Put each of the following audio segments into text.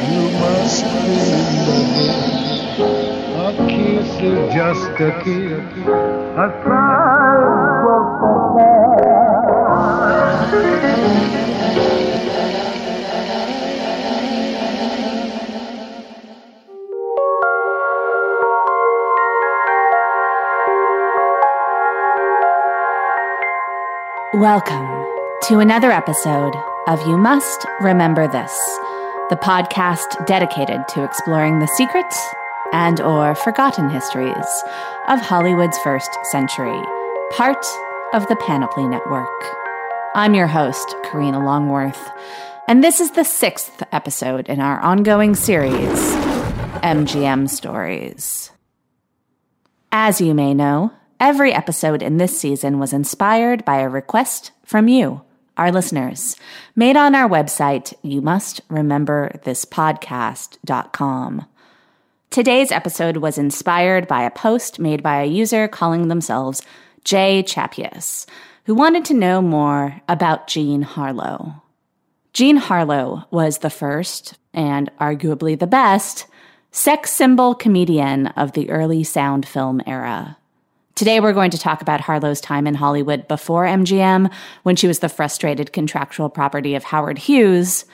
You must remember. A kiss is just a kiss, a sigh Welcome to another episode of You Must Remember This, the podcast dedicated to exploring the secrets and or forgotten histories of Hollywood's first century, part of the Panoply Network. I'm your host, Karina Longworth, and this is the sixth episode in our ongoing series, MGM Stories. As you may know, every episode in this season was inspired by a request from you, our listeners, made on our website, you must remember this podcast.com. Today's episode was inspired by a post made by a user calling themselves Jay Chapius, who wanted to know more about Jean Harlow. Jean Harlow was the first, and arguably the best, sex symbol comedian of the early sound film era. Today, we're going to talk about Harlow's time in Hollywood before MGM, when she was the frustrated contractual property of Howard Hughes.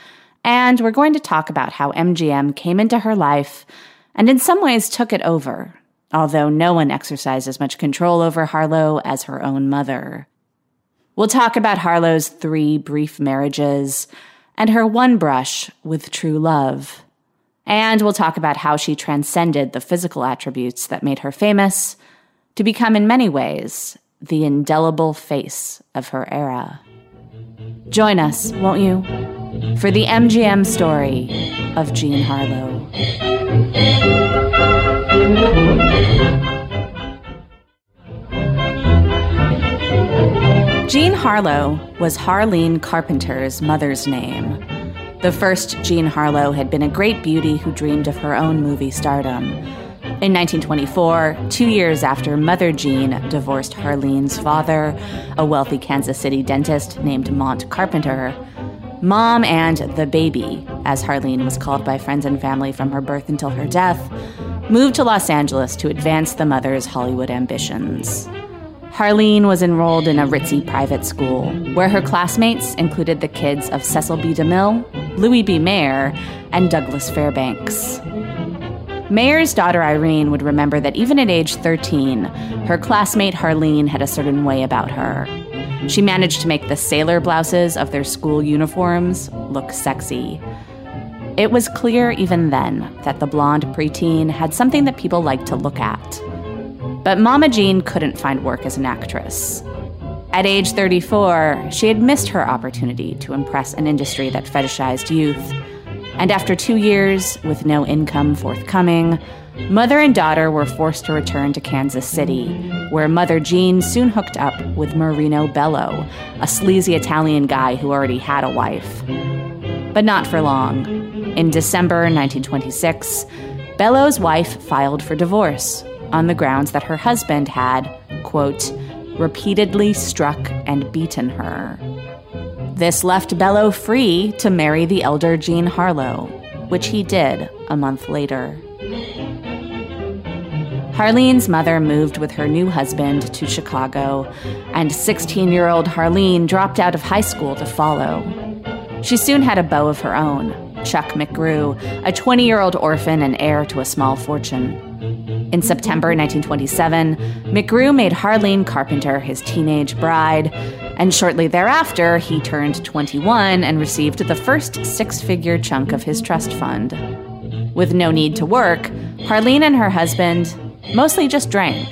And we're going to talk about how MGM came into her life and in some ways took it over, although no one exercised as much control over Harlow as her own mother. We'll talk about Harlow's three brief marriages and her one brush with true love. And we'll talk about how she transcended the physical attributes that made her famous to become, in many ways, the indelible face of her era. Join us, won't you, for the MGM story of Jean Harlow. Jean Harlow was Harlean Carpenter's mother's name. The first Jean Harlow had been a great beauty who dreamed of her own movie stardom. In 1924, two years after Mother Jean divorced Harlean's father, a wealthy Kansas City dentist named Mont Carpenter, Mom and the baby, as Harlean was called by friends and family from her birth until her death, moved to Los Angeles to advance the mother's Hollywood ambitions. Harlean was enrolled in a ritzy private school where her classmates included the kids of Cecil B. DeMille, Louis B. Mayer, and Douglas Fairbanks. Mayer's daughter Irene would remember that even at age 13, her classmate Harlean had a certain way about her. She managed to make the sailor blouses of their school uniforms look sexy. It was clear even then that the blonde preteen had something that people liked to look at. But Mama Jean couldn't find work as an actress. At age 34, she had missed her opportunity to impress an industry that fetishized youth And after two years, with no income forthcoming, mother and daughter were forced to return to Kansas City, where Mother Jean soon hooked up with Marino Bello, a sleazy Italian guy who already had a wife. But not for long. In December 1926, Bello's wife filed for divorce on the grounds that her husband had, quote, repeatedly struck and beaten her. This left Bello free to marry the elder Jean Harlow, which he did a month later. Harlean's mother moved with her new husband to Chicago, and 16 year old Harlean dropped out of high school to follow. She soon had a beau of her own, Chuck McGrew, a 20 year old orphan and heir to a small fortune. In September 1927, McGrew made Harlean Carpenter his teenage bride, and shortly thereafter, he turned 21 and received the first six figure chunk of his trust fund. With no need to work, Harlean and her husband mostly just drank.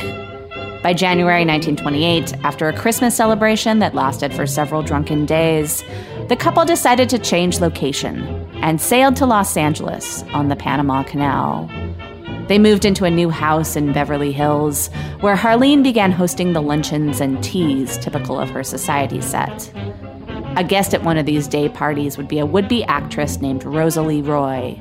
By January 1928, after a Christmas celebration that lasted for several drunken days, the couple decided to change location and sailed to Los Angeles on the Panama Canal. They moved into a new house in Beverly Hills, where Harlean began hosting the luncheons and teas typical of her society set. A guest at one of these day parties would be a would be actress named Rosalie Roy.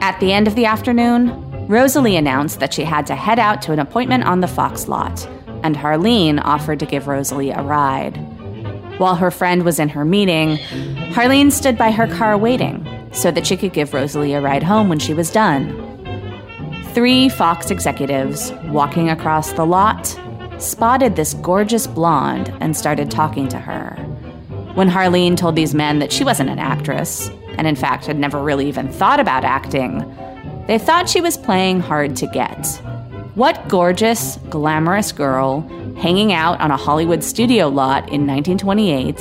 At the end of the afternoon, Rosalie announced that she had to head out to an appointment on the Fox lot, and Harlean offered to give Rosalie a ride. While her friend was in her meeting, Harlean stood by her car waiting so that she could give Rosalie a ride home when she was done. Three Fox executives walking across the lot spotted this gorgeous blonde and started talking to her. When Harlean told these men that she wasn't an actress, and in fact had never really even thought about acting, they thought she was playing hard to get. What gorgeous, glamorous girl hanging out on a Hollywood studio lot in 1928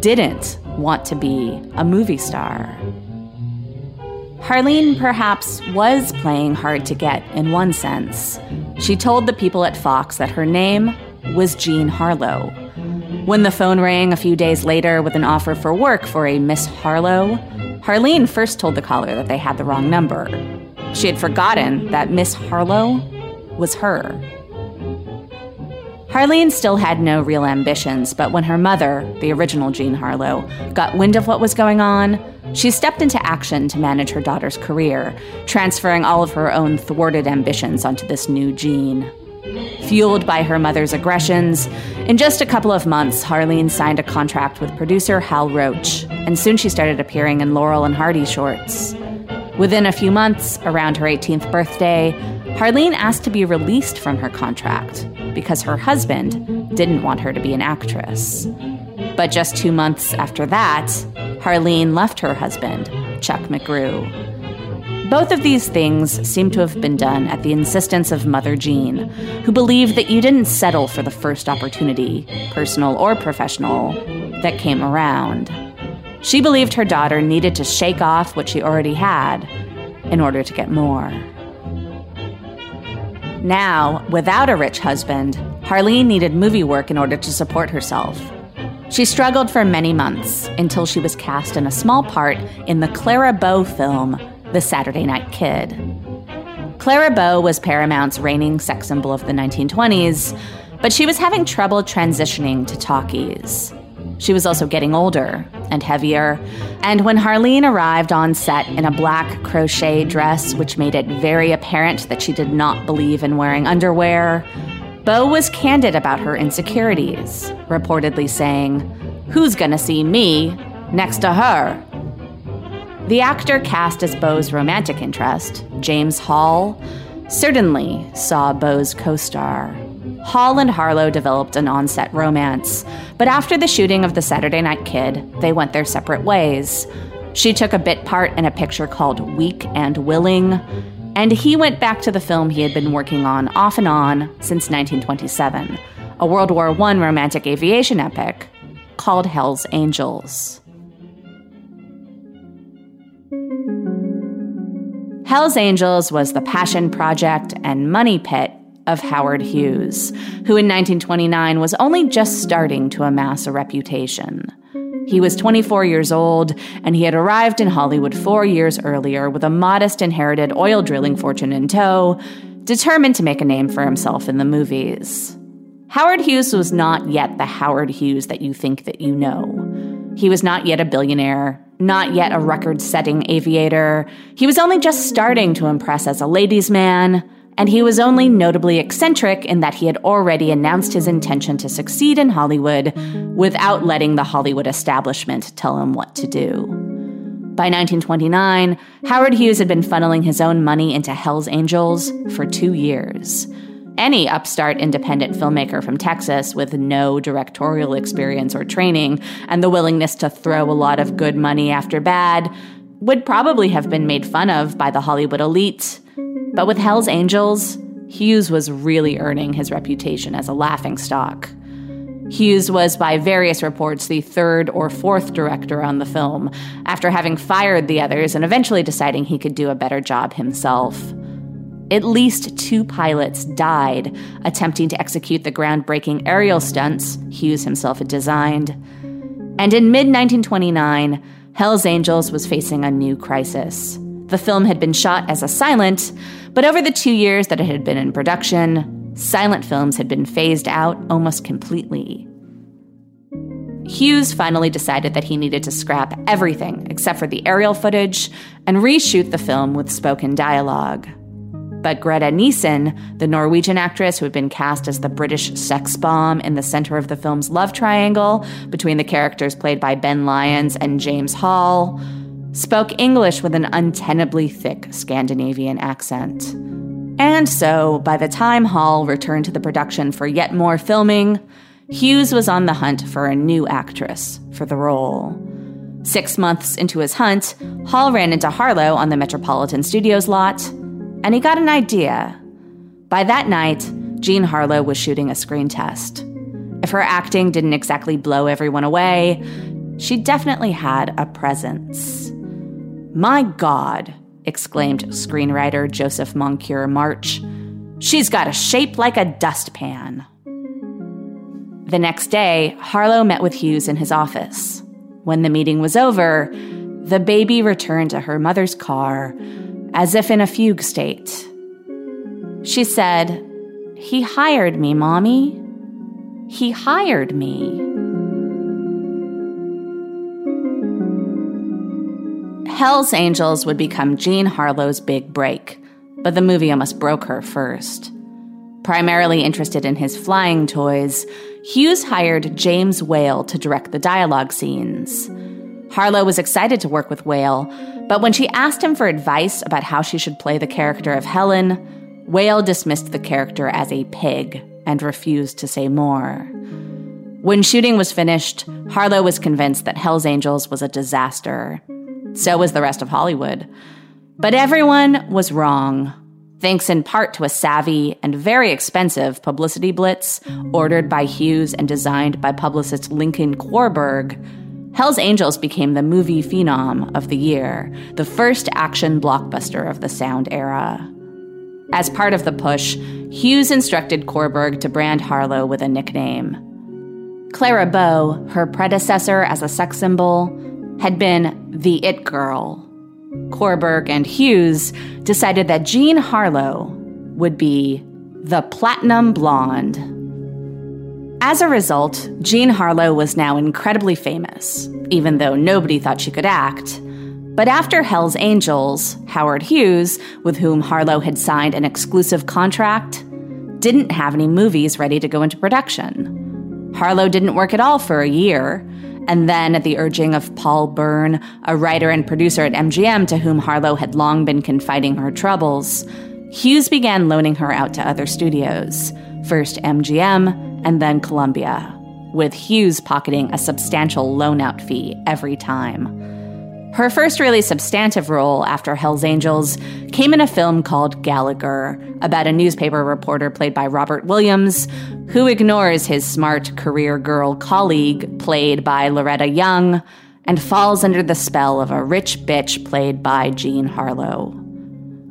didn't want to be a movie star? Harlean perhaps was playing hard to get in one sense. She told the people at Fox that her name was Jean Harlow. When the phone rang a few days later with an offer for work for a Miss Harlow, Harlean first told the caller that they had the wrong number. She had forgotten that Miss Harlow was her. Harlean still had no real ambitions, but when her mother, the original Jean Harlow, got wind of what was going on, she stepped into action to manage her daughter's career, transferring all of her own thwarted ambitions onto this new Jean. Fueled by her mother's aggressions, in just a couple of months, Harlean signed a contract with producer Hal Roach, and soon she started appearing in Laurel and Hardy shorts. Within a few months, around her 18th birthday, Harlean asked to be released from her contract because her husband didn't want her to be an actress. But just two months after that, Harlean left her husband, Chuck McGrew. Both of these things seem to have been done at the insistence of Mother Jean, who believed that you didn't settle for the first opportunity, personal or professional, that came around. She believed her daughter needed to shake off what she already had in order to get more. Now, without a rich husband, Harlean needed movie work in order to support herself. She struggled for many months until she was cast in a small part in the Clara Bow film, The Saturday Night Kid. Clara Bow was Paramount's reigning sex symbol of the 1920s, but she was having trouble transitioning to talkies. She was also getting older and heavier, and when Harlean arrived on set in a black crochet dress, which made it very apparent that she did not believe in wearing underwear, Bow was candid about her insecurities, reportedly saying, Who's gonna see me next to her? The actor cast as Bow's romantic interest, James Hall, certainly saw Bow's co star. Hall and Harlow developed an on set romance, but after the shooting of The Saturday Night Kid, they went their separate ways. She took a bit part in a picture called Weak and Willing, and he went back to the film he had been working on off and on since 1927, a World War I romantic aviation epic called Hell's Angels. Hell's Angels was the passion project and money pit of Howard Hughes, who in 1929 was only just starting to amass a reputation. He was 24 years old, and he had arrived in Hollywood four years earlier with a modest inherited oil drilling fortune in tow, determined to make a name for himself in the movies. Howard Hughes was not yet the Howard Hughes that you think that you know. He was not yet a billionaire, not yet a record setting aviator. He was only just starting to impress as a ladies' man, and he was only notably eccentric in that he had already announced his intention to succeed in Hollywood without letting the Hollywood establishment tell him what to do. By 1929, Howard Hughes had been funneling his own money into Hell's Angels for two years. Any upstart independent filmmaker from Texas with no directorial experience or training and the willingness to throw a lot of good money after bad would probably have been made fun of by the Hollywood elite but with Hell's Angels, Hughes was really earning his reputation as a laughingstock. Hughes was, by various reports, the third or fourth director on the film, after having fired the others and eventually deciding he could do a better job himself. At least two pilots died attempting to execute the groundbreaking aerial stunts Hughes himself had designed. And in mid 1929, Hell's Angels was facing a new crisis. The film had been shot as a silent, but over the two years that it had been in production, silent films had been phased out almost completely. Hughes finally decided that he needed to scrap everything except for the aerial footage and reshoot the film with spoken dialogue. But Greta Nissen, the Norwegian actress who had been cast as the British sex bomb in the center of the film's love triangle between the characters played by Ben Lyons and James Hall, spoke English with an untenably thick Scandinavian accent. And so, by the time Hall returned to the production for yet more filming, Hughes was on the hunt for a new actress for the role. Six months into his hunt, Hall ran into Harlow on the Metropolitan Studios lot, and he got an idea. By that night, Jean Harlow was shooting a screen test. If her acting didn't exactly blow everyone away, she definitely had a presence. My God, exclaimed screenwriter Joseph Moncure March. She's got a shape like a dustpan. The next day, Harlow met with Hughes in his office. When the meeting was over, the baby returned to her mother's car as if in a fugue state. She said, He hired me, Mommy. He hired me. Hell's Angels would become Jean Harlow's big break, but the movie almost broke her first. Primarily interested in his flying toys, Hughes hired James Whale to direct the dialogue scenes. Harlow was excited to work with Whale, but when she asked him for advice about how she should play the character of Helen, Whale dismissed the character as a pig and refused to say more. When shooting was finished, Harlow was convinced that Hell's Angels was a disaster. So was the rest of Hollywood. But everyone was wrong, thanks in part to a savvy and very expensive publicity blitz ordered by Hughes and designed by publicist Lincoln Quarberg. Hell's Angels became the movie phenom of the year, the first action blockbuster of the sound era. As part of the push, Hughes instructed Quarberg to brand Harlow with a nickname. Clara Bow, her predecessor as a sex symbol, had been the it girl. Quarberg and Hughes decided that Jean Harlow would be the platinum blonde. As a result, Jean Harlow was now incredibly famous, even though nobody thought she could act. But after Hell's Angels, Howard Hughes, with whom Harlow had signed an exclusive contract, didn't have any movies ready to go into production. Harlow didn't work at all for a year, and then, at the urging of Paul Bern, a writer and producer at MGM to whom Harlow had long been confiding her troubles, Hughes began loaning her out to other studios, first MGM and then Columbia, with Hughes pocketing a substantial loan out fee every time. Her first really substantive role after Hell's Angels came in a film called Gallagher, about a newspaper reporter played by Robert Williams, who ignores his smart career girl colleague, played by Loretta Young, and falls under the spell of a rich bitch played by Jean Harlow.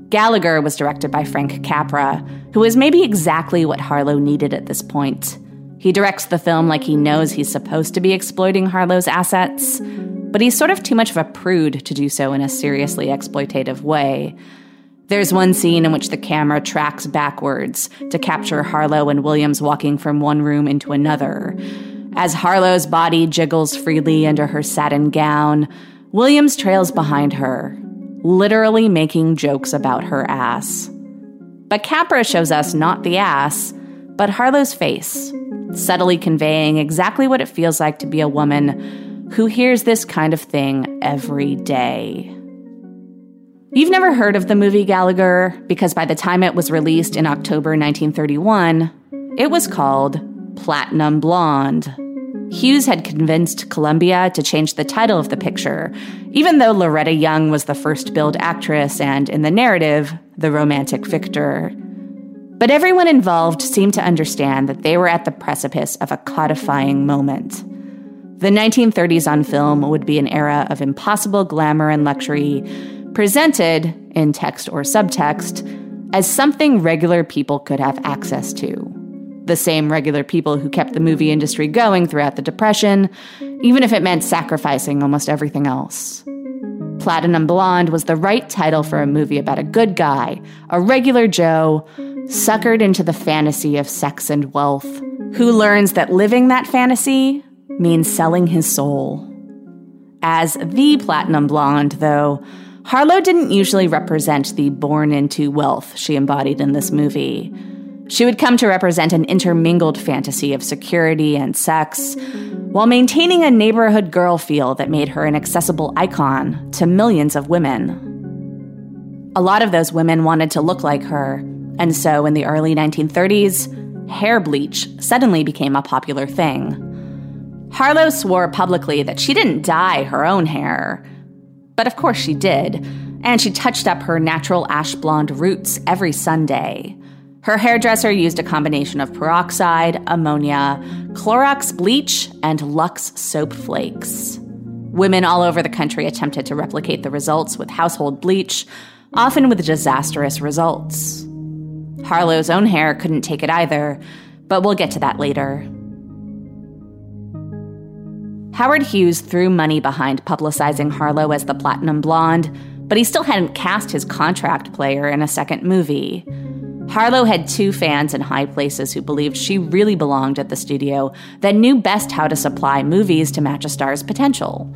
Gallagher was directed by Frank Capra, who was maybe exactly what Harlow needed at this point He directs the film like he knows he's supposed to be exploiting Harlow's assets, but he's sort of too much of a prude to do so in a seriously exploitative way. There's one scene in which the camera tracks backwards to capture Harlow and Williams walking from one room into another. As Harlow's body jiggles freely under her satin gown, Williams trails behind her, literally making jokes about her ass. But Capra shows us not the ass, but Harlow's face, subtly conveying exactly what it feels like to be a woman who hears this kind of thing every day. You've never heard of the movie Gallagher because by the time it was released in October 1931, it was called Platinum Blonde. Hughes had convinced Columbia to change the title of the picture, even though Loretta Young was the first billed actress and, in the narrative, the romantic victor. But everyone involved seemed to understand that they were at the precipice of a codifying moment. The 1930s on film would be an era of impossible glamour and luxury presented, in text or subtext, as something regular people could have access to. The same regular people who kept the movie industry going throughout the Depression, even if it meant sacrificing almost everything else. Platinum Blonde was the right title for a movie about a good guy, a regular Joe, suckered into the fantasy of sex and wealth, who learns that living that fantasy means selling his soul. As the Platinum Blonde, though, Harlow didn't usually represent the born into wealth she embodied in this movie. She would come to represent an intermingled fantasy of security and sex, while maintaining a neighborhood girl feel that made her an accessible icon to millions of women. A lot of those women wanted to look like her, and so in the early 1930s, hair bleach suddenly became a popular thing. Harlow swore publicly that she didn't dye her own hair. But of course she did, and she touched up her natural ash blonde roots every Sunday. Her hairdresser used a combination of peroxide, ammonia, Clorox bleach, and Lux soap flakes. Women all over the country attempted to replicate the results with household bleach, often with disastrous results. Harlow's own hair couldn't take it either, but we'll get to that later. Howard Hughes threw money behind publicizing Harlow as the Platinum Blonde, but he still hadn't cast his contract player in a second movie. Harlow had two fans in high places who believed she really belonged at the studio that knew best how to supply movies to match a star's potential.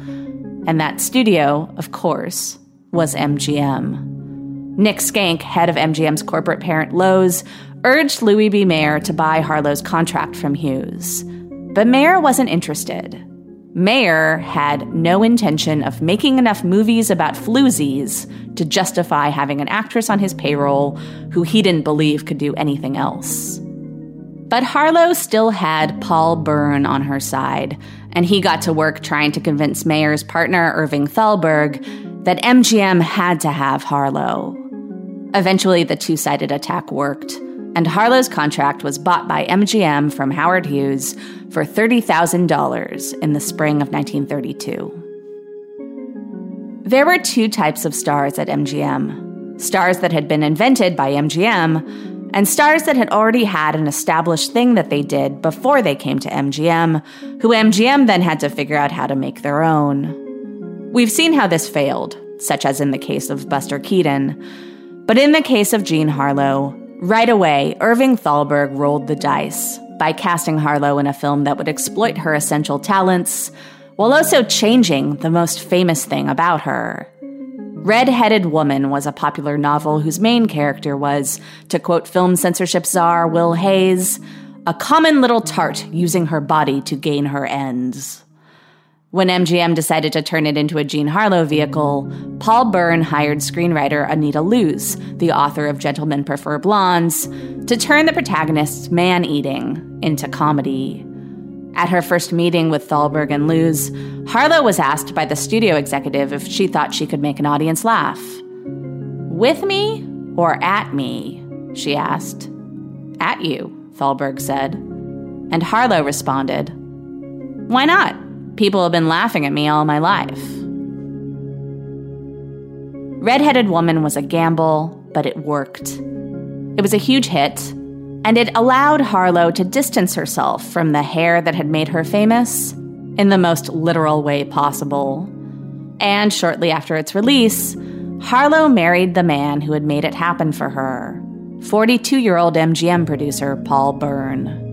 And that studio, of course, was MGM. Nick Schenck, head of MGM's corporate parent Loews, urged Louis B. Mayer to buy Harlow's contract from Hughes. But Mayer wasn't interested. Mayer had no intention of making enough movies about floozies to justify having an actress on his payroll who he didn't believe could do anything else. But Harlow still had Paul Bern on her side, and he got to work trying to convince Mayer's partner, Irving Thalberg, that MGM had to have Harlow. Eventually, the two sided attack worked and Harlow's contract was bought by MGM from Howard Hughes for $30,000 in the spring of 1932. There were two types of stars at MGM stars that had been invented by MGM, and stars that had already had an established thing that they did before they came to MGM, who MGM then had to figure out how to make their own. We've seen how this failed, such as in the case of Buster Keaton. But in the case of Jean Harlow, Right away, Irving Thalberg rolled the dice by casting Harlow in a film that would exploit her essential talents while also changing the most famous thing about her. Red Headed Woman was a popular novel whose main character was, to quote film censorship czar Will Hays, a common little tart using her body to gain her ends. When MGM decided to turn it into a Jean Harlow vehicle, Paul Bern hired screenwriter Anita Loos, the author of Gentlemen Prefer Blondes, to turn the protagonist's man eating into comedy. At her first meeting with Thalberg and Loos, Harlow was asked by the studio executive if she thought she could make an audience laugh. With me or at me? she asked. At you, Thalberg said. And Harlow responded, Why not? People have been laughing at me all my life. Redheaded Woman was a gamble, but it worked. It was a huge hit, And it allowed Harlow to distance herself from the hair that had made her famous in the most literal way possible. And shortly after its release, Harlow married the man who had made it happen for her 42 year old MGM producer Paul Bern.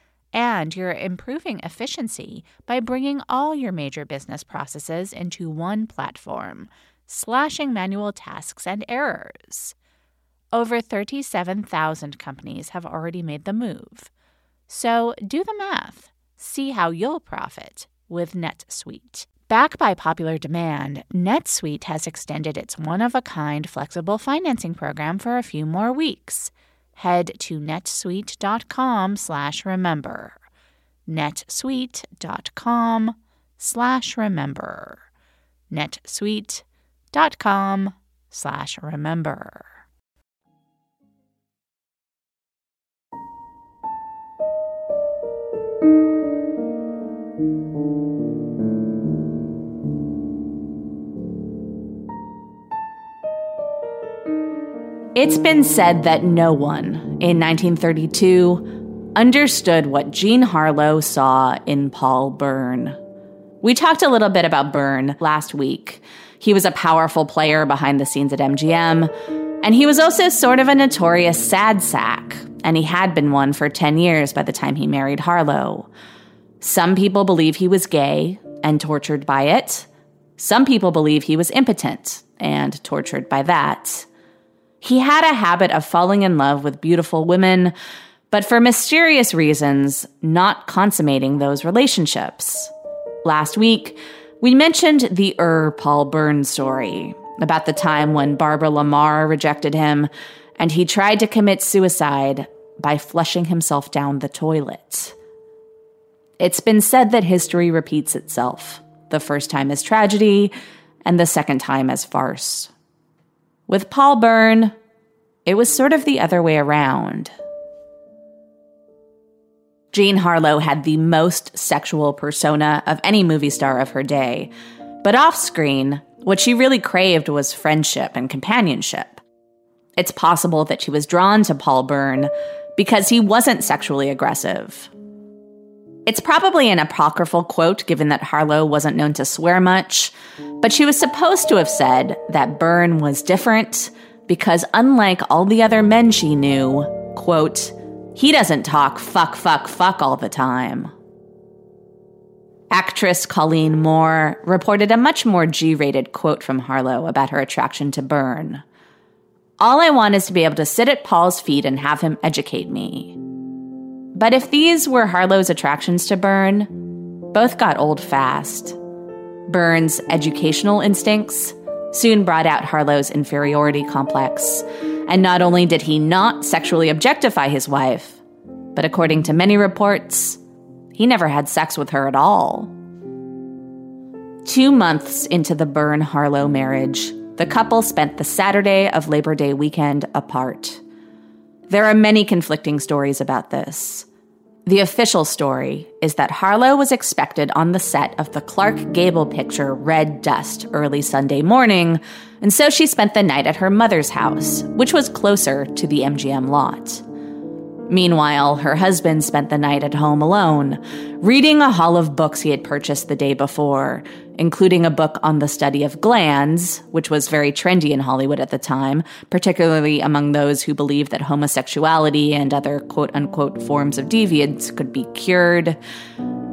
And you're improving efficiency by bringing all your major business processes into one platform, slashing manual tasks and errors. Over 37,000 companies have already made the move. So do the math. See how you'll profit with NetSuite. Backed by popular demand, NetSuite has extended its one of a kind flexible financing program for a few more weeks head to netsuite.com slash remember. netsuite.com slash remember. netsuite.com slash remember. It's been said that no one in 1932 understood what Jean Harlow saw in Paul Bern. We talked a little bit about Bern last week. He was a powerful player behind the scenes at MGM, and he was also sort of a notorious sad sack, and he had been one for 10 years by the time he married Harlow. Some people believe he was gay and tortured by it. Some people believe he was impotent and tortured by that. He had a habit of falling in love with beautiful women, but for mysterious reasons, not consummating those relationships. Last week, we mentioned the Ur Paul Bern story about the time when Barbara La Marr rejected him and he tried to commit suicide by flushing himself down the toilet. It's been said that history repeats itself. The first time as tragedy, and the second time as farce. With Paul Bern, it was sort of the other way around. Jean Harlow had the most sexual persona of any movie star of her day, but off screen, what she really craved was friendship and companionship. It's possible that she was drawn to Paul Bern because he wasn't sexually aggressive. It's probably an apocryphal quote given that Harlow wasn't known to swear much, but she was supposed to have said that Bern was different because unlike all the other men she knew, quote, he doesn't talk fuck, fuck, fuck all the time. Actress Colleen Moore reported a much more G rated quote from Harlow about her attraction to Bern. All I want is to be able to sit at Paul's feet and have him educate me. But if these were Harlow's attractions to Bern, both got old fast. Bern's educational instincts soon brought out Harlow's inferiority complex. And not only did he not sexually objectify his wife, but according to many reports, he never had sex with her at all. Two months into the Bern Harlow marriage, the couple spent the Saturday of Labor Day weekend apart. There are many conflicting stories about this. The official story is that Harlow was expected on the set of the Clark Gable picture Red Dust early Sunday morning, and so she spent the night at her mother's house, which was closer to the MGM lot. Meanwhile, her husband spent the night at home alone, reading a haul of books he had purchased the day before, including a book on the study of glands, which was very trendy in Hollywood at the time, particularly among those who believed that homosexuality and other quote unquote forms of deviance could be cured,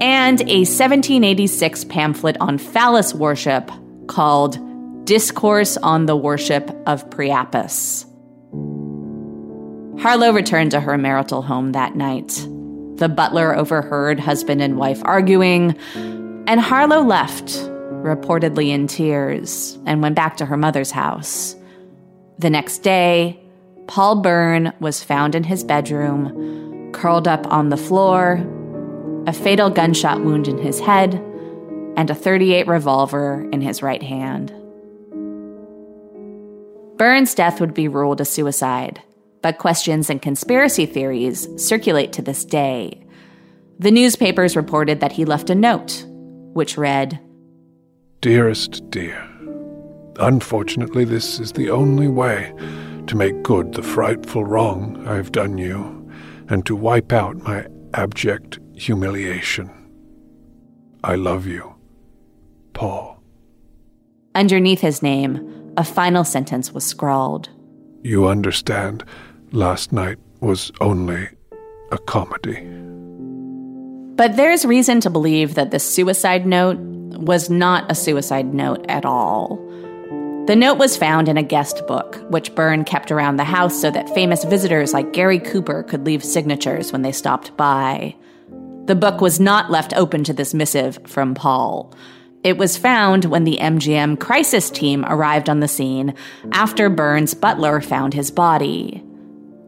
and a 1786 pamphlet on phallus worship called Discourse on the Worship of Priapus. Harlow returned to her marital home that night. The butler overheard husband and wife arguing, and Harlow left, reportedly in tears, and went back to her mother's house. The next day, Paul Bern was found in his bedroom, curled up on the floor, a fatal gunshot wound in his head, and a 38 revolver in his right hand. Bern's death would be ruled a suicide but questions and conspiracy theories circulate to this day. The newspapers reported that he left a note, which read Dearest dear, unfortunately, this is the only way to make good the frightful wrong I've done you and to wipe out my abject humiliation. I love you, Paul. Underneath his name, a final sentence was scrawled. You understand last night was only a comedy. But there's reason to believe that the suicide note was not a suicide note at all. The note was found in a guest book, which Bern kept around the house so that famous visitors like Gary Cooper could leave signatures when they stopped by. The book was not left open to this missive from Paul. It was found when the MGM crisis team arrived on the scene after Bern's butler found his body.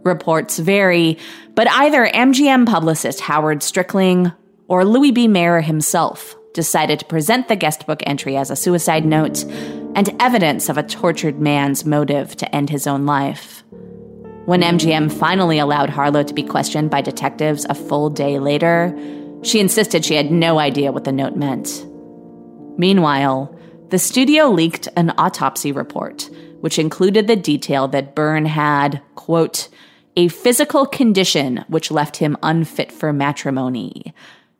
Reports vary, but either MGM publicist Howard Strickling or Louis B. Mayer himself decided to present the guestbook entry as a suicide note and evidence of a tortured man's motive to end his own life. When MGM finally allowed Harlow to be questioned by detectives a full day later, she insisted she had no idea what the note meant. Meanwhile, the studio leaked an autopsy report, which included the detail that Bern had, quote, a physical condition which left him unfit for matrimony.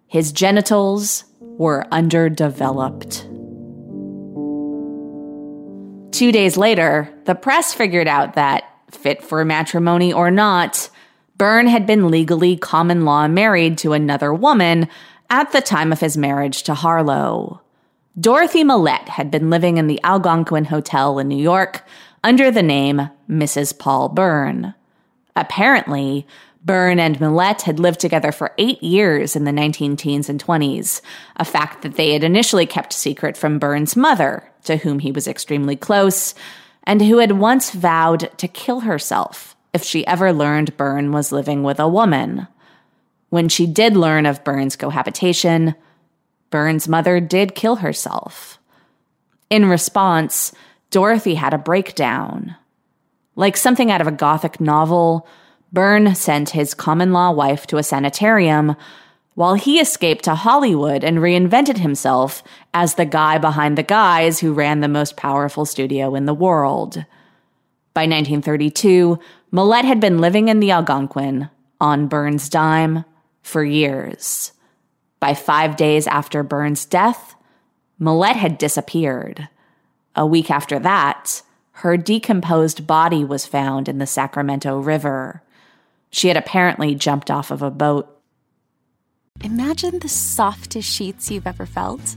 His genitals were underdeveloped. Two days later, the press figured out that, fit for matrimony or not, Bern had been legally common law married to another woman at the time of his marriage to Harlow. Dorothy Millette had been living in the Algonquin Hotel in New York under the name Mrs. Paul Bern. Apparently, Bern and Millette had lived together for eight years in the 19 teens and 20s, a fact that they had initially kept secret from Bern's mother, to whom he was extremely close, and who had once vowed to kill herself if she ever learned Bern was living with a woman. When she did learn of Bern's cohabitation, Bern's mother did kill herself. In response, Dorothy had a breakdown. Like something out of a Gothic novel, Bern sent his common law wife to a sanitarium while he escaped to Hollywood and reinvented himself as the guy behind the guys who ran the most powerful studio in the world. By 1932, Millette had been living in the Algonquin on Bern's dime for years. By five days after Bern's death, Millette had disappeared. A week after that, her decomposed body was found in the Sacramento River. She had apparently jumped off of a boat. Imagine the softest sheets you've ever felt.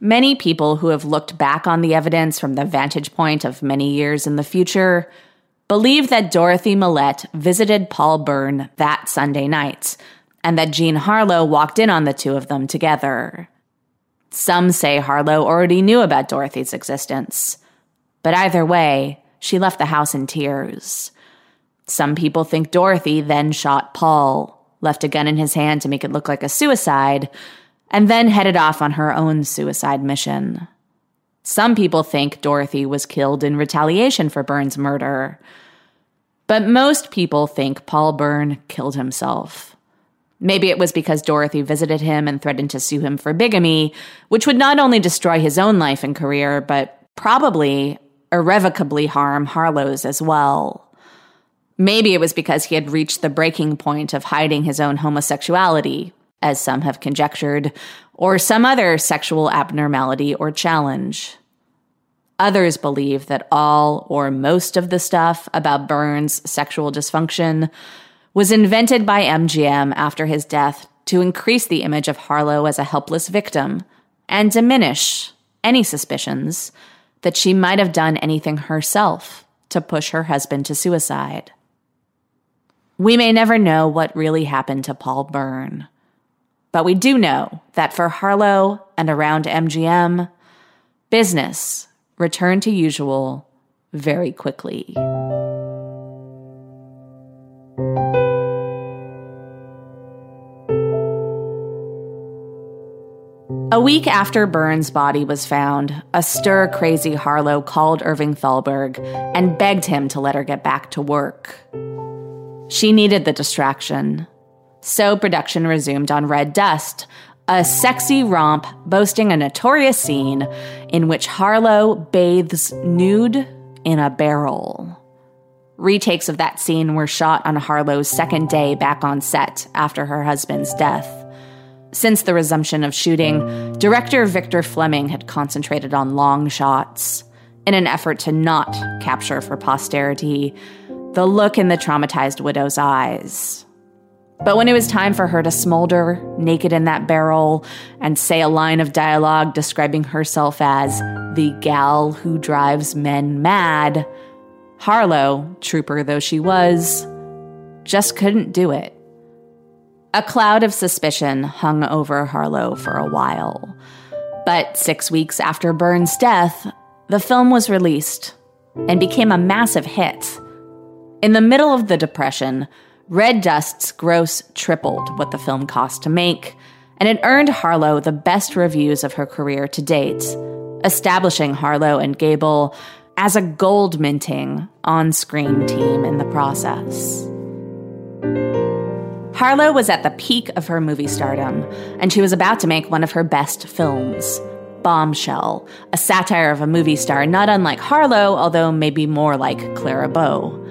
Many people who have looked back on the evidence from the vantage point of many years in the future believe that Dorothy Millette visited Paul Bern that Sunday night and that Jean Harlow walked in on the two of them together. Some say Harlow already knew about Dorothy's existence, but either way, she left the house in tears. Some people think Dorothy then shot Paul, left a gun in his hand to make it look like a suicide, and then headed off on her own suicide mission. Some people think Dorothy was killed in retaliation for Bern's murder, but most people think Paul Bern killed himself. Maybe it was because Dorothy visited him and threatened to sue him for bigamy, which would not only destroy his own life and career, but probably irrevocably harm Harlow's as well. Maybe it was because he had reached the breaking point of hiding his own homosexuality, as some have conjectured, or some other sexual abnormality or challenge. Others believe that all or most of the stuff about Bern's sexual dysfunction was invented by MGM after his death to increase the image of Harlow as a helpless victim and diminish any suspicions that she might have done anything herself to push her husband to suicide. We may never know what really happened to Paul Bern, but we do know that for Harlow and around MGM, business returned to usual very quickly. A week after Bern's body was found, a stir crazy Harlow called Irving Thalberg and begged him to let her get back to work. She needed the distraction. So production resumed on Red Dust, a sexy romp boasting a notorious scene in which Harlow bathes nude in a barrel. Retakes of that scene were shot on Harlow's second day back on set after her husband's death. Since the resumption of shooting, director Victor Fleming had concentrated on long shots in an effort to not capture for posterity the look in the traumatized widow's eyes. But when it was time for her to smolder naked in that barrel and say a line of dialogue describing herself as the gal who drives men mad, Harlow, trooper though she was, just couldn't do it. A cloud of suspicion hung over Harlow for a while. But six weeks after Bern's death, the film was released and became a massive hit. In the middle of the Depression, Red Dust's gross tripled what the film cost to make, and it earned Harlow the best reviews of her career to date, establishing Harlow and Gable as a gold minting on screen team in the process. Harlow was at the peak of her movie stardom, and she was about to make one of her best films, Bombshell, a satire of a movie star not unlike Harlow, although maybe more like Clara Bow.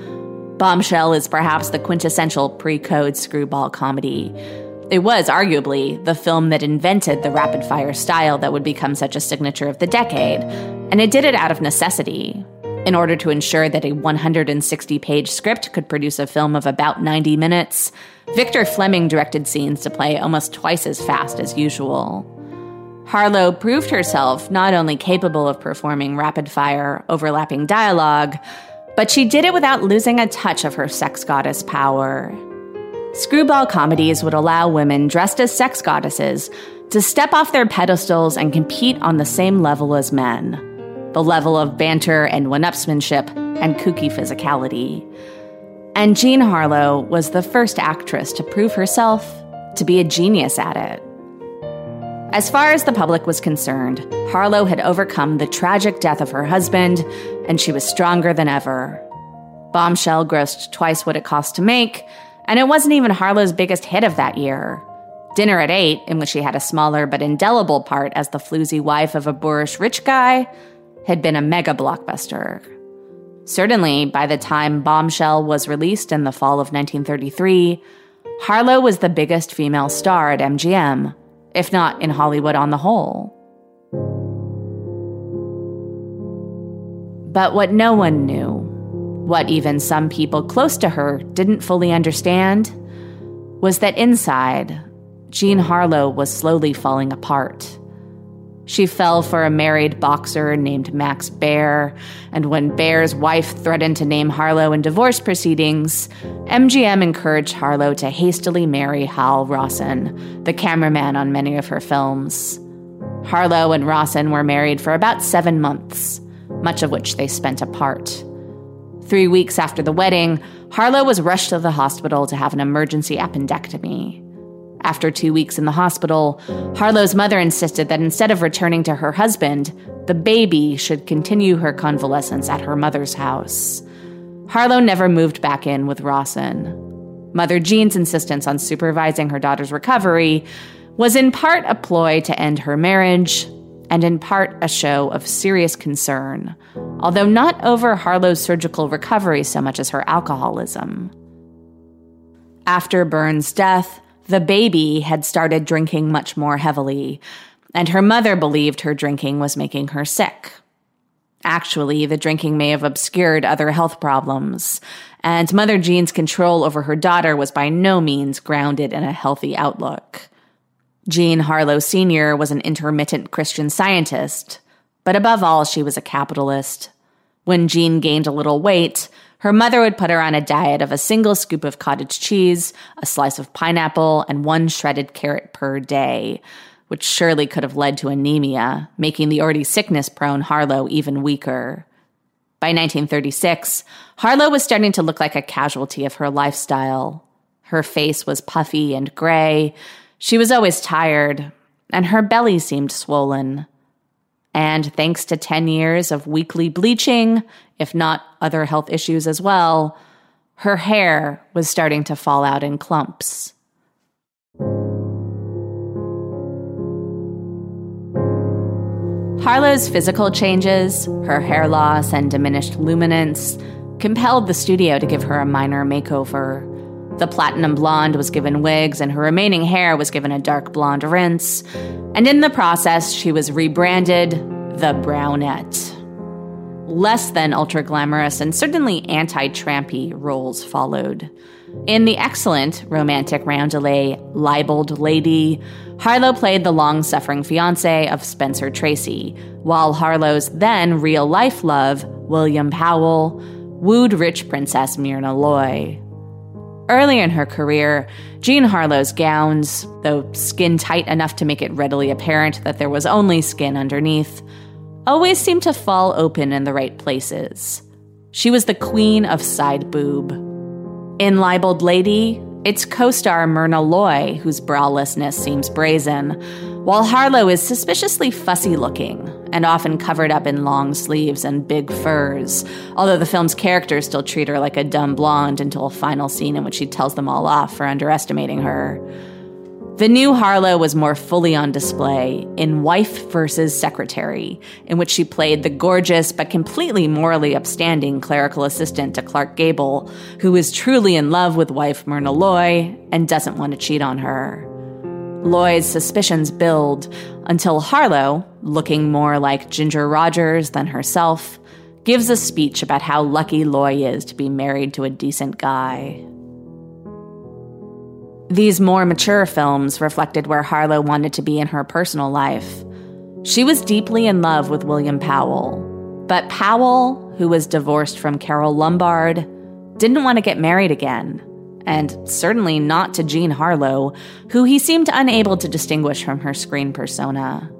Bombshell is perhaps the quintessential pre code screwball comedy. It was arguably the film that invented the rapid fire style that would become such a signature of the decade, and it did it out of necessity. In order to ensure that a 160 page script could produce a film of about 90 minutes, Victor Fleming directed scenes to play almost twice as fast as usual. Harlow proved herself not only capable of performing rapid fire, overlapping dialogue, but she did it without losing a touch of her sex goddess power. Screwball comedies would allow women dressed as sex goddesses to step off their pedestals and compete on the same level as men the level of banter and one upsmanship and kooky physicality. And Jean Harlow was the first actress to prove herself to be a genius at it. As far as the public was concerned, Harlow had overcome the tragic death of her husband, and she was stronger than ever. Bombshell grossed twice what it cost to make, and it wasn't even Harlow's biggest hit of that year. Dinner at Eight, in which she had a smaller but indelible part as the floozy wife of a boorish rich guy, had been a mega blockbuster. Certainly, by the time Bombshell was released in the fall of 1933, Harlow was the biggest female star at MGM, if not in Hollywood on the whole. But what no one knew, what even some people close to her didn't fully understand, was that inside, Jean Harlow was slowly falling apart. She fell for a married boxer named Max Baer, and when Baer's wife threatened to name Harlow in divorce proceedings, MGM encouraged Harlow to hastily marry Hal Rosson, the cameraman on many of her films. Harlow and Rosson were married for about seven months, much of which they spent apart. Three weeks after the wedding, Harlow was rushed to the hospital to have an emergency appendectomy. After two weeks in the hospital, Harlow's mother insisted that instead of returning to her husband, the baby should continue her convalescence at her mother's house. Harlow never moved back in with Rosson. Mother Jean's insistence on supervising her daughter's recovery was in part a ploy to end her marriage and in part a show of serious concern, although not over Harlow's surgical recovery so much as her alcoholism. After Bern's death, the baby had started drinking much more heavily, and her mother believed her drinking was making her sick. Actually, the drinking may have obscured other health problems, and Mother Jean's control over her daughter was by no means grounded in a healthy outlook. Jean Harlow Sr. was an intermittent Christian scientist, but above all, she was a capitalist. When Jean gained a little weight, her mother would put her on a diet of a single scoop of cottage cheese, a slice of pineapple, and one shredded carrot per day, which surely could have led to anemia, making the already sickness prone Harlow even weaker. By 1936, Harlow was starting to look like a casualty of her lifestyle. Her face was puffy and gray. She was always tired, and her belly seemed swollen. And thanks to 10 years of weekly bleaching, if not other health issues as well, her hair was starting to fall out in clumps. Harlow's physical changes, her hair loss, and diminished luminance compelled the studio to give her a minor makeover. The platinum blonde was given wigs, and her remaining hair was given a dark blonde rinse. And in the process, she was rebranded the Brownette. Less than ultra glamorous and certainly anti trampy roles followed. In the excellent romantic roundelay Libeled Lady, Harlow played the long suffering fiance of Spencer Tracy, while Harlow's then real life love, William Powell, wooed rich Princess Myrna Loy. Early in her career, Jean Harlow's gowns, though skin tight enough to make it readily apparent that there was only skin underneath, always seemed to fall open in the right places. She was the queen of side boob. In Libeled Lady, it's co star Myrna Loy whose browlessness seems brazen, while Harlow is suspiciously fussy looking and often covered up in long sleeves and big furs, although the film's characters still treat her like a dumb blonde until a final scene in which she tells them all off for underestimating her. The new Harlow was more fully on display in Wife versus Secretary, in which she played the gorgeous but completely morally upstanding clerical assistant to Clark Gable, who is truly in love with wife Myrna Loy and doesn't want to cheat on her. Loy's suspicions build until Harlow, looking more like Ginger Rogers than herself, gives a speech about how lucky Loy is to be married to a decent guy. These more mature films reflected where Harlow wanted to be in her personal life. She was deeply in love with William Powell, but Powell, who was divorced from Carole Lombard, didn't want to get married again, and certainly not to Jean Harlow, who he seemed unable to distinguish from her screen persona.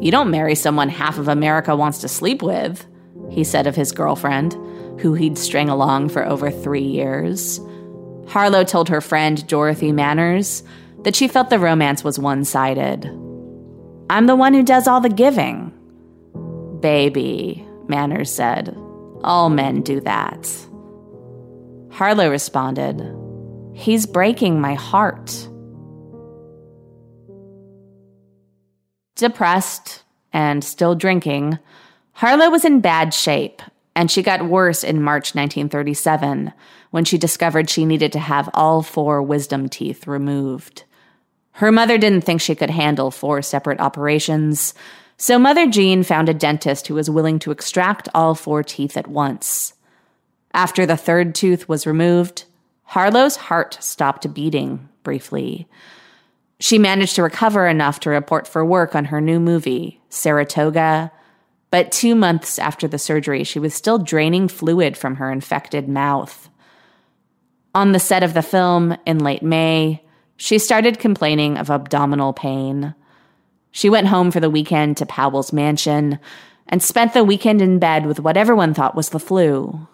You don't marry someone half of America wants to sleep with, he said of his girlfriend, who he'd string along for over three years. Harlow told her friend Dorothy Manners that she felt the romance was one sided. I'm the one who does all the giving. Baby, Manners said. All men do that. Harlow responded, He's breaking my heart. Depressed and still drinking, Harlow was in bad shape, and she got worse in March 1937 when she discovered she needed to have all four wisdom teeth removed. Her mother didn't think she could handle four separate operations, so Mother Jean found a dentist who was willing to extract all four teeth at once. After the third tooth was removed, Harlow's heart stopped beating briefly. She managed to recover enough to report for work on her new movie, Saratoga, but two months after the surgery, she was still draining fluid from her infected mouth. On the set of the film in late May, she started complaining of abdominal pain. She went home for the weekend to Powell's mansion and spent the weekend in bed with what everyone thought was the flu.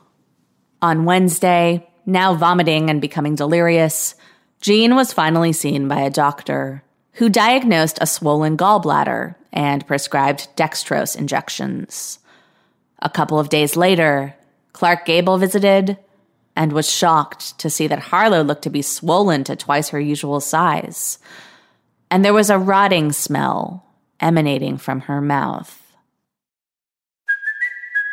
On Wednesday, Now vomiting and becoming delirious, Jean was finally seen by a doctor who diagnosed a swollen gallbladder and prescribed dextrose injections. A couple of days later, Clark Gable visited and was shocked to see that Harlow looked to be swollen to twice her usual size. And there was a rotting smell emanating from her mouth.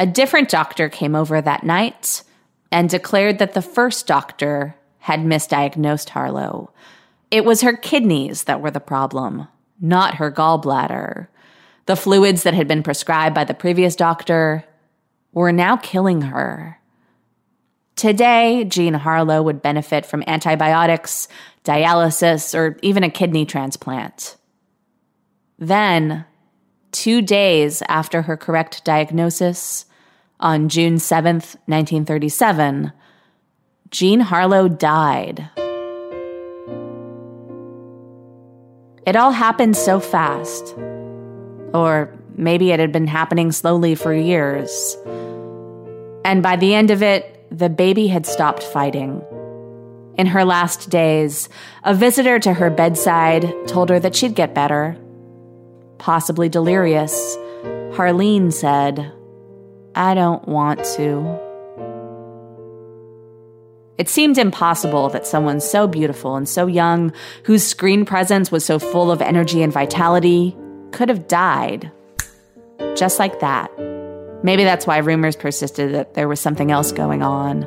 A different doctor came over that night and declared that the first doctor had misdiagnosed Harlow. It was her kidneys that were the problem, not her gallbladder. The fluids that had been prescribed by the previous doctor were now killing her. Today, Jean Harlow would benefit from antibiotics, dialysis, or even a kidney transplant. Then, two days after her correct diagnosis, on June 7th, 1937, Jean Harlow died. It all happened so fast. Or maybe it had been happening slowly for years. And by the end of it, the baby had stopped fighting. In her last days, a visitor to her bedside told her that she'd get better. Possibly delirious, Harlean said, I don't want to. It seemed impossible that someone so beautiful and so young, whose screen presence was so full of energy and vitality, could have died. Just like that. Maybe that's why rumors persisted that there was something else going on.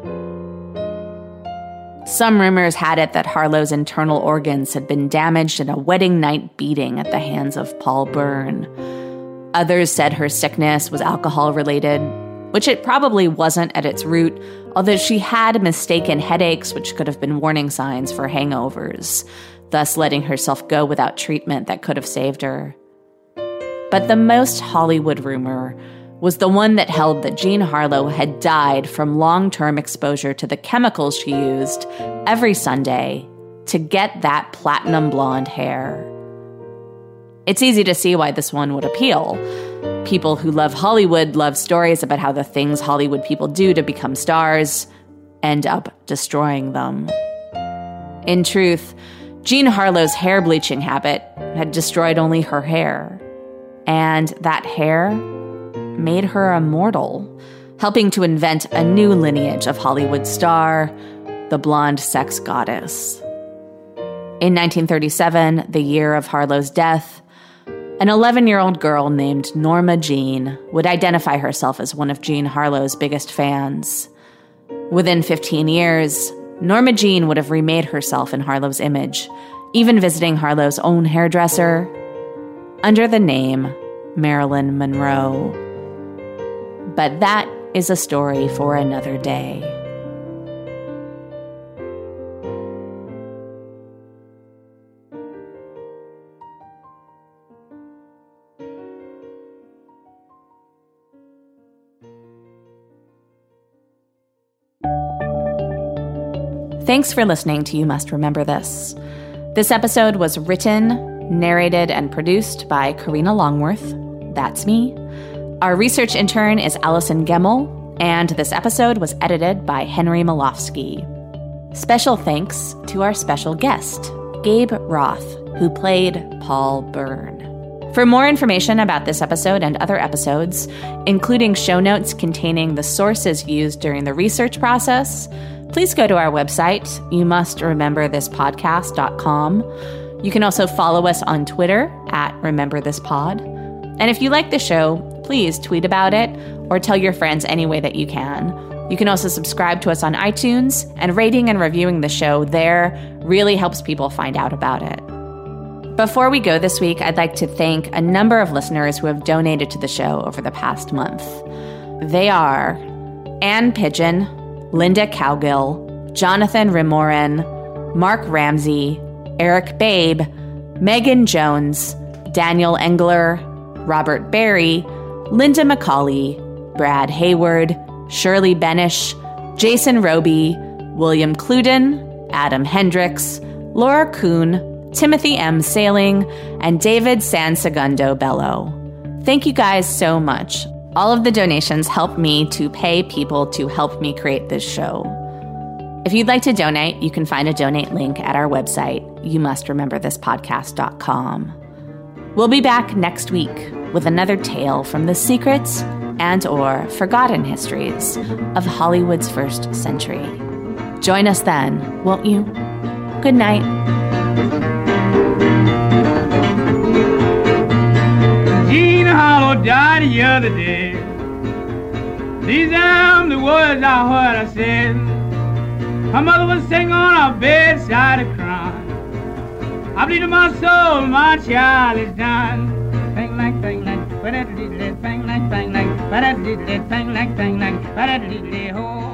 Some rumors had it that Harlow's internal organs had been damaged in a wedding night beating at the hands of Paul Bern. Others said her sickness was alcohol related, which it probably wasn't at its root, although she had mistaken headaches, which could have been warning signs for hangovers, thus letting herself go without treatment that could have saved her. But the most Hollywood rumor was the one that held that Jean Harlow had died from long term exposure to the chemicals she used every Sunday to get that platinum blonde hair. It's easy to see why this one would appeal. People who love Hollywood love stories about how the things Hollywood people do to become stars end up destroying them. In truth, Jean Harlow's hair bleaching habit had destroyed only her hair. And that hair made her immortal, helping to invent a new lineage of Hollywood star, the blonde sex goddess. In 1937, the year of Harlow's death, an 11 year old girl named Norma Jean would identify herself as one of Jean Harlow's biggest fans. Within 15 years, Norma Jean would have remade herself in Harlow's image, even visiting Harlow's own hairdresser under the name Marilyn Monroe. But that is a story for another day. Thanks for listening to You Must Remember This. This episode was written, narrated, and produced by Karina Longworth. That's me. Our research intern is Allison Gemmel, and this episode was edited by Henry Malofsky. Special thanks to our special guest, Gabe Roth, who played Paul Bern. For more information about this episode and other episodes, including show notes containing the sources used during the research process, please go to our website, you must remember this podcast.com. You can also follow us on Twitter at Remember This Pod. And if you like the show, please tweet about it or tell your friends any way that you can. You can also subscribe to us on iTunes, and rating and reviewing the show there really helps people find out about it. Before we go this week, I'd like to thank a number of listeners who have donated to the show over the past month. They are Ann Pigeon, Linda Cowgill, Jonathan Rimorin, Mark Ramsey, Eric Babe, Megan Jones, Daniel Engler, Robert Barry, Linda McCauley, Brad Hayward, Shirley Benish, Jason Roby, William Cluden, Adam Hendricks, Laura Kuhn, Timothy M. Sailing, and David San Segundo Bello. Thank you guys so much. All of the donations help me to pay people to help me create this show. If you'd like to donate, you can find a donate link at our website, you must remember this podcast.com. We'll be back next week with another tale from the secrets and or forgotten histories of Hollywood's first century. Join us then, won't you? Good night. Jean Harlow died the other day. These are the words I heard I said. Her mother was sitting on her bedside crying. I believe in my soul, my child is done. Bang like bang like, ba da dee bang like bang like, ba da dee bang like bang like, ba da dee ho.